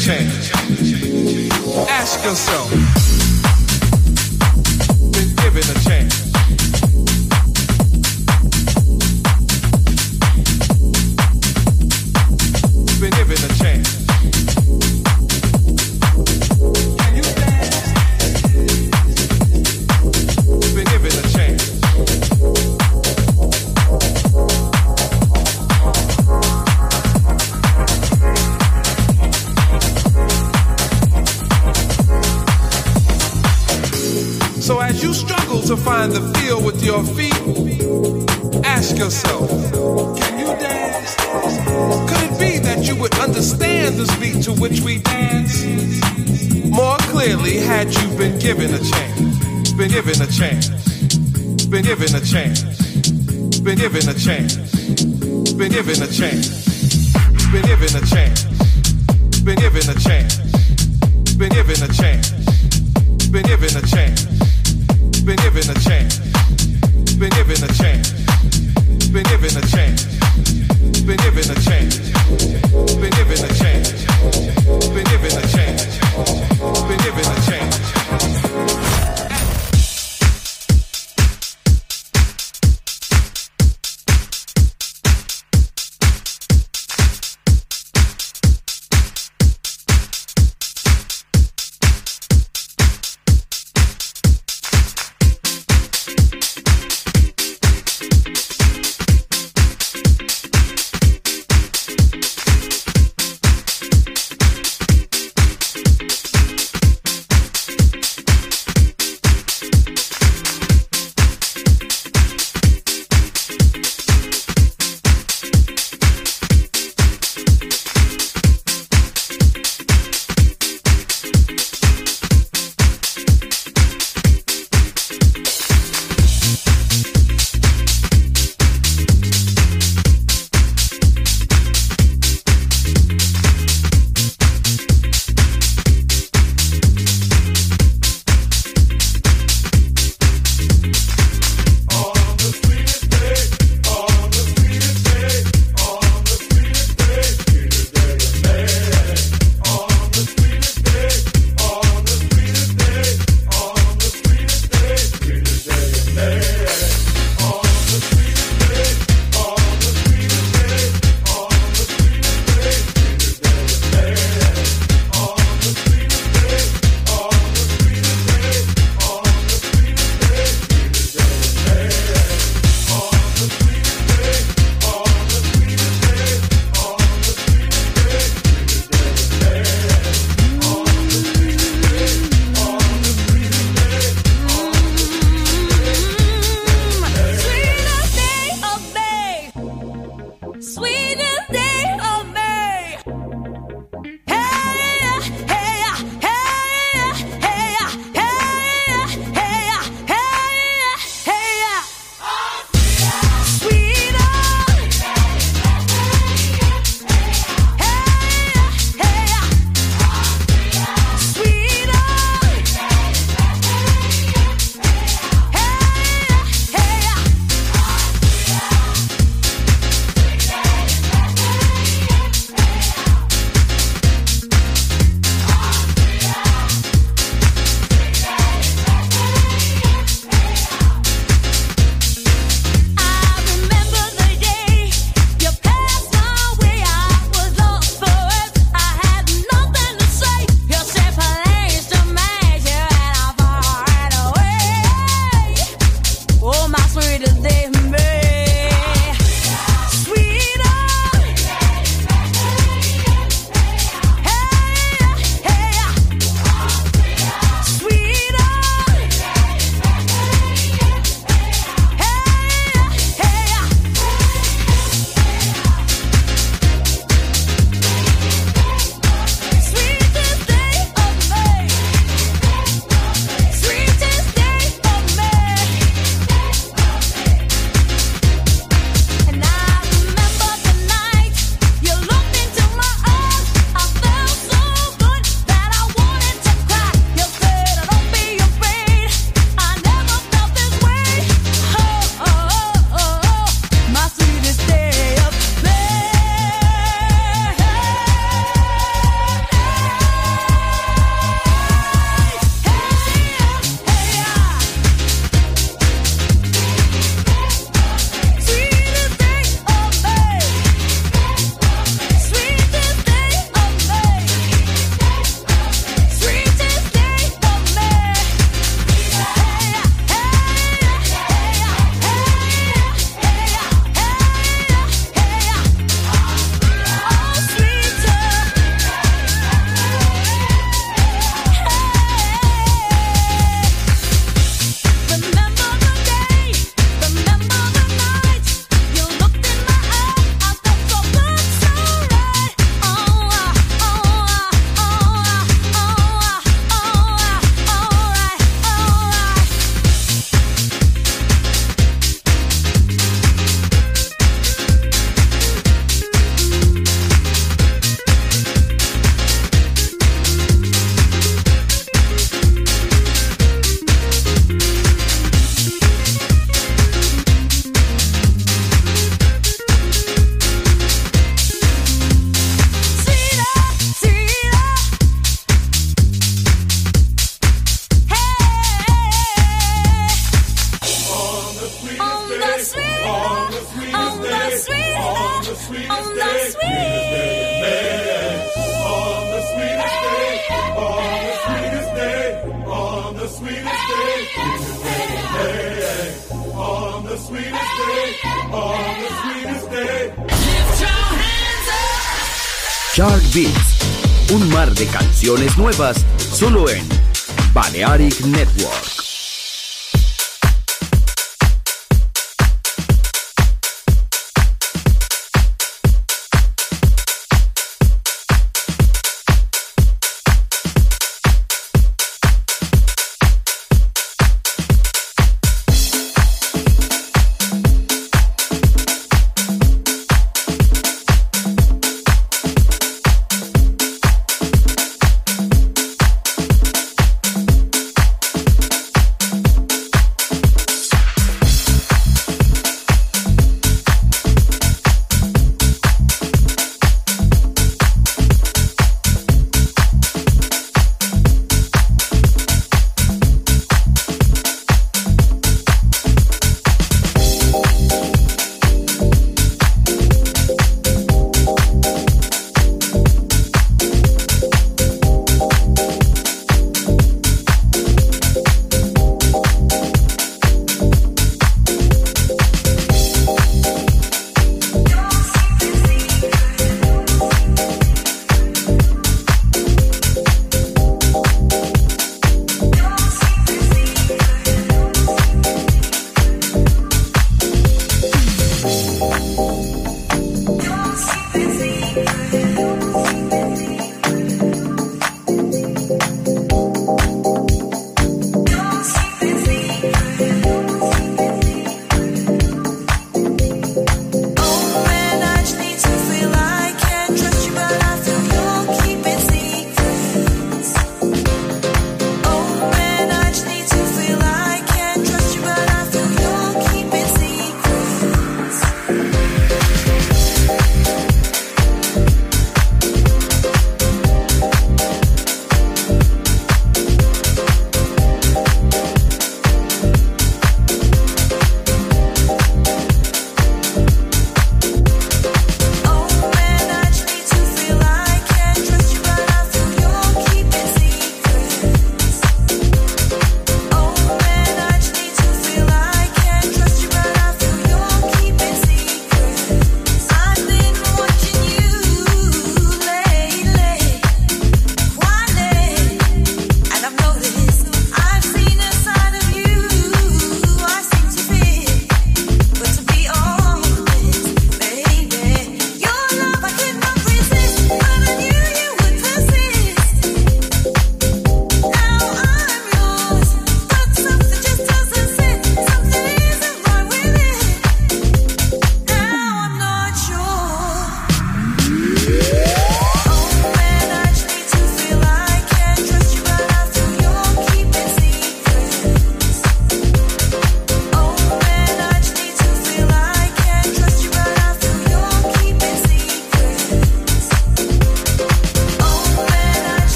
change? Ask yourself, been given a chance. find the feel with your feet, ask yourself, can you dance? Could it be that you would understand the beat to which we dance more clearly had you been given a chance? Been given a chance. Been given a chance. Been given a chance. Been given a chance. Been given a chance. Been given a chance. Been given a chance. Been given a chance been given a chance. Been given a chance. Been given a chance. Been given a chance. Been given a chance. Been given a chance. Been given a chance.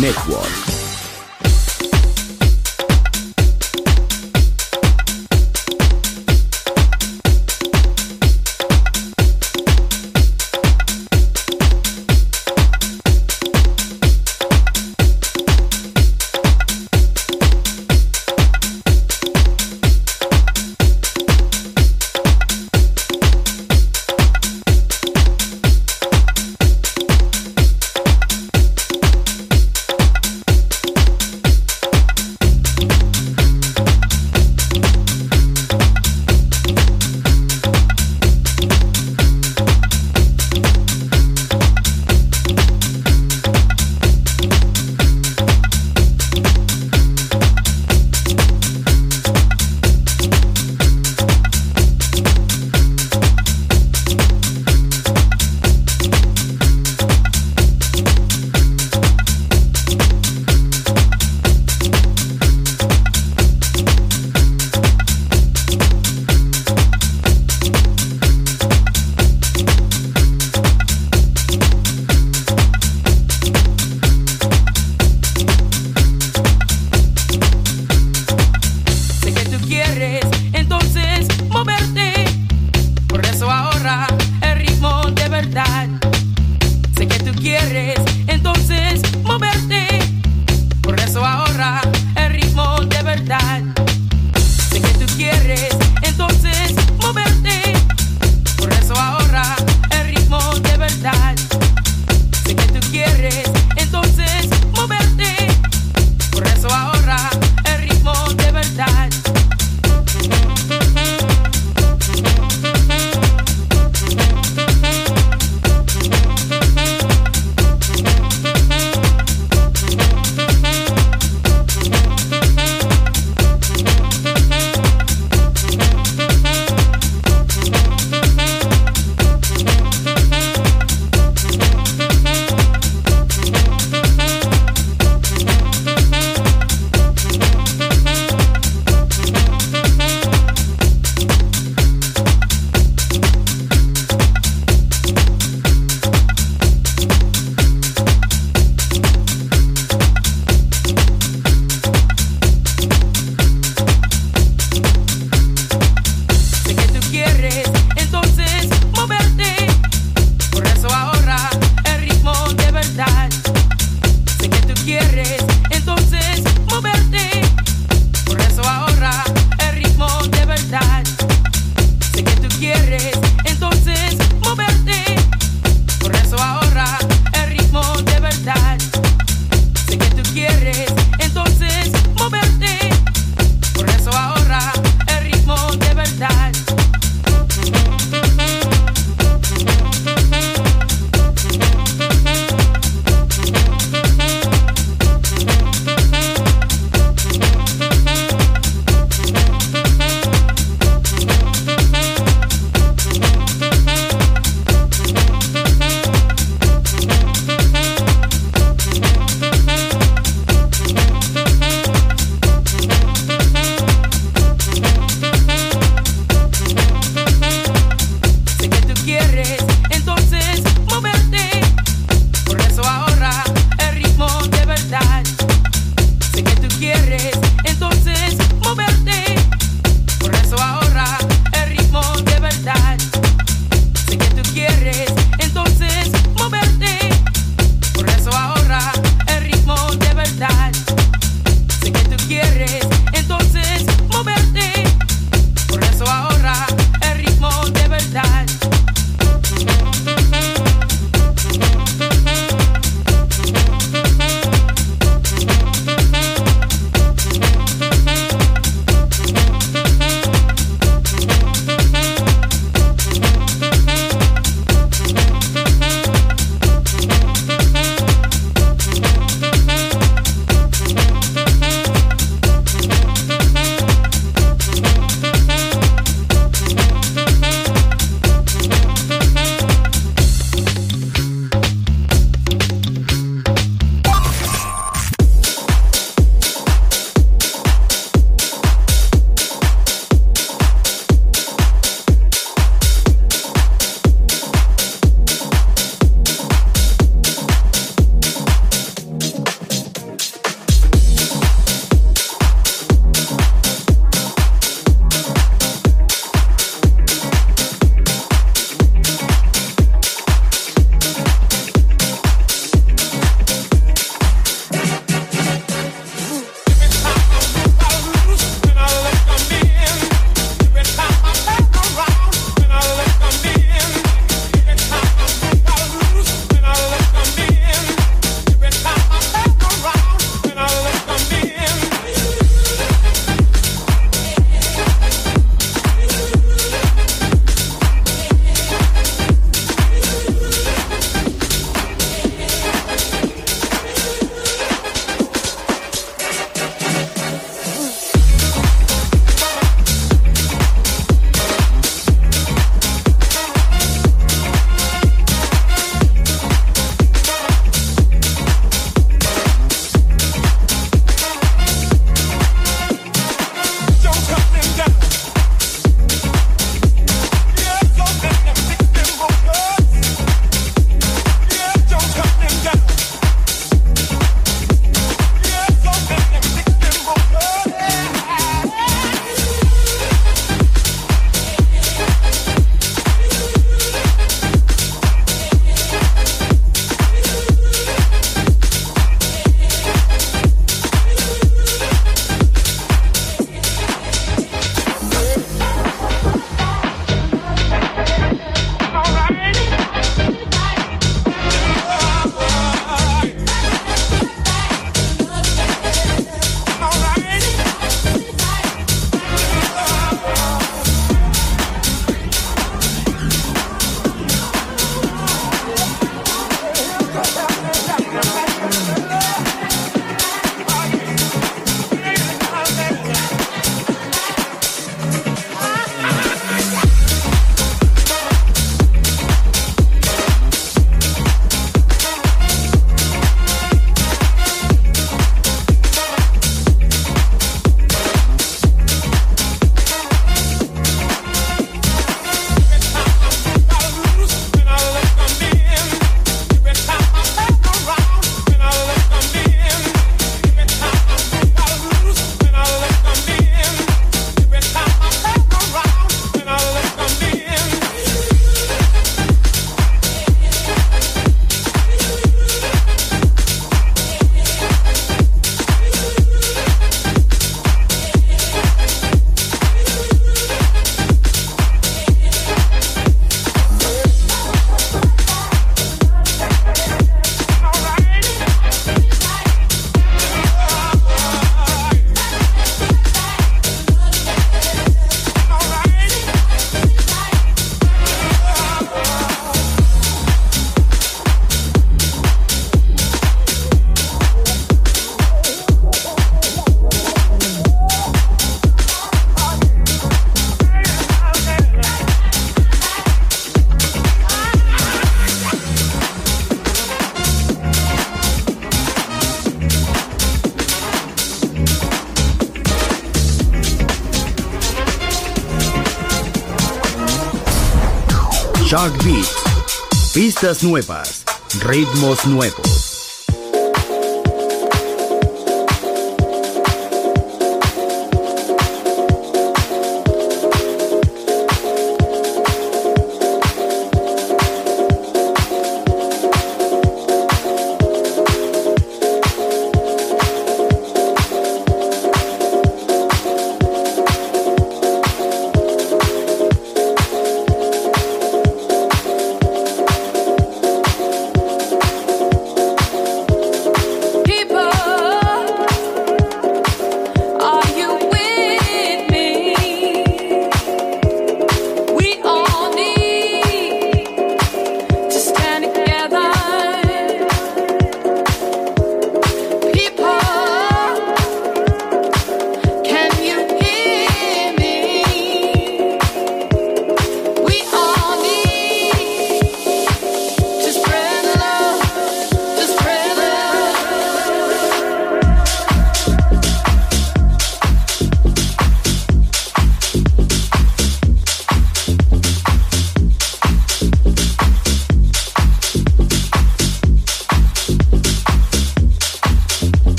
Network. Dark Beat. Pistas nuevas, ritmos nuevos.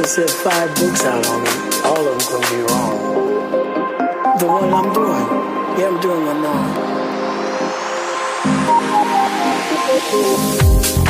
done said five books out on me, All of them gonna be wrong. The one I'm doing. Yeah, I'm doing one now.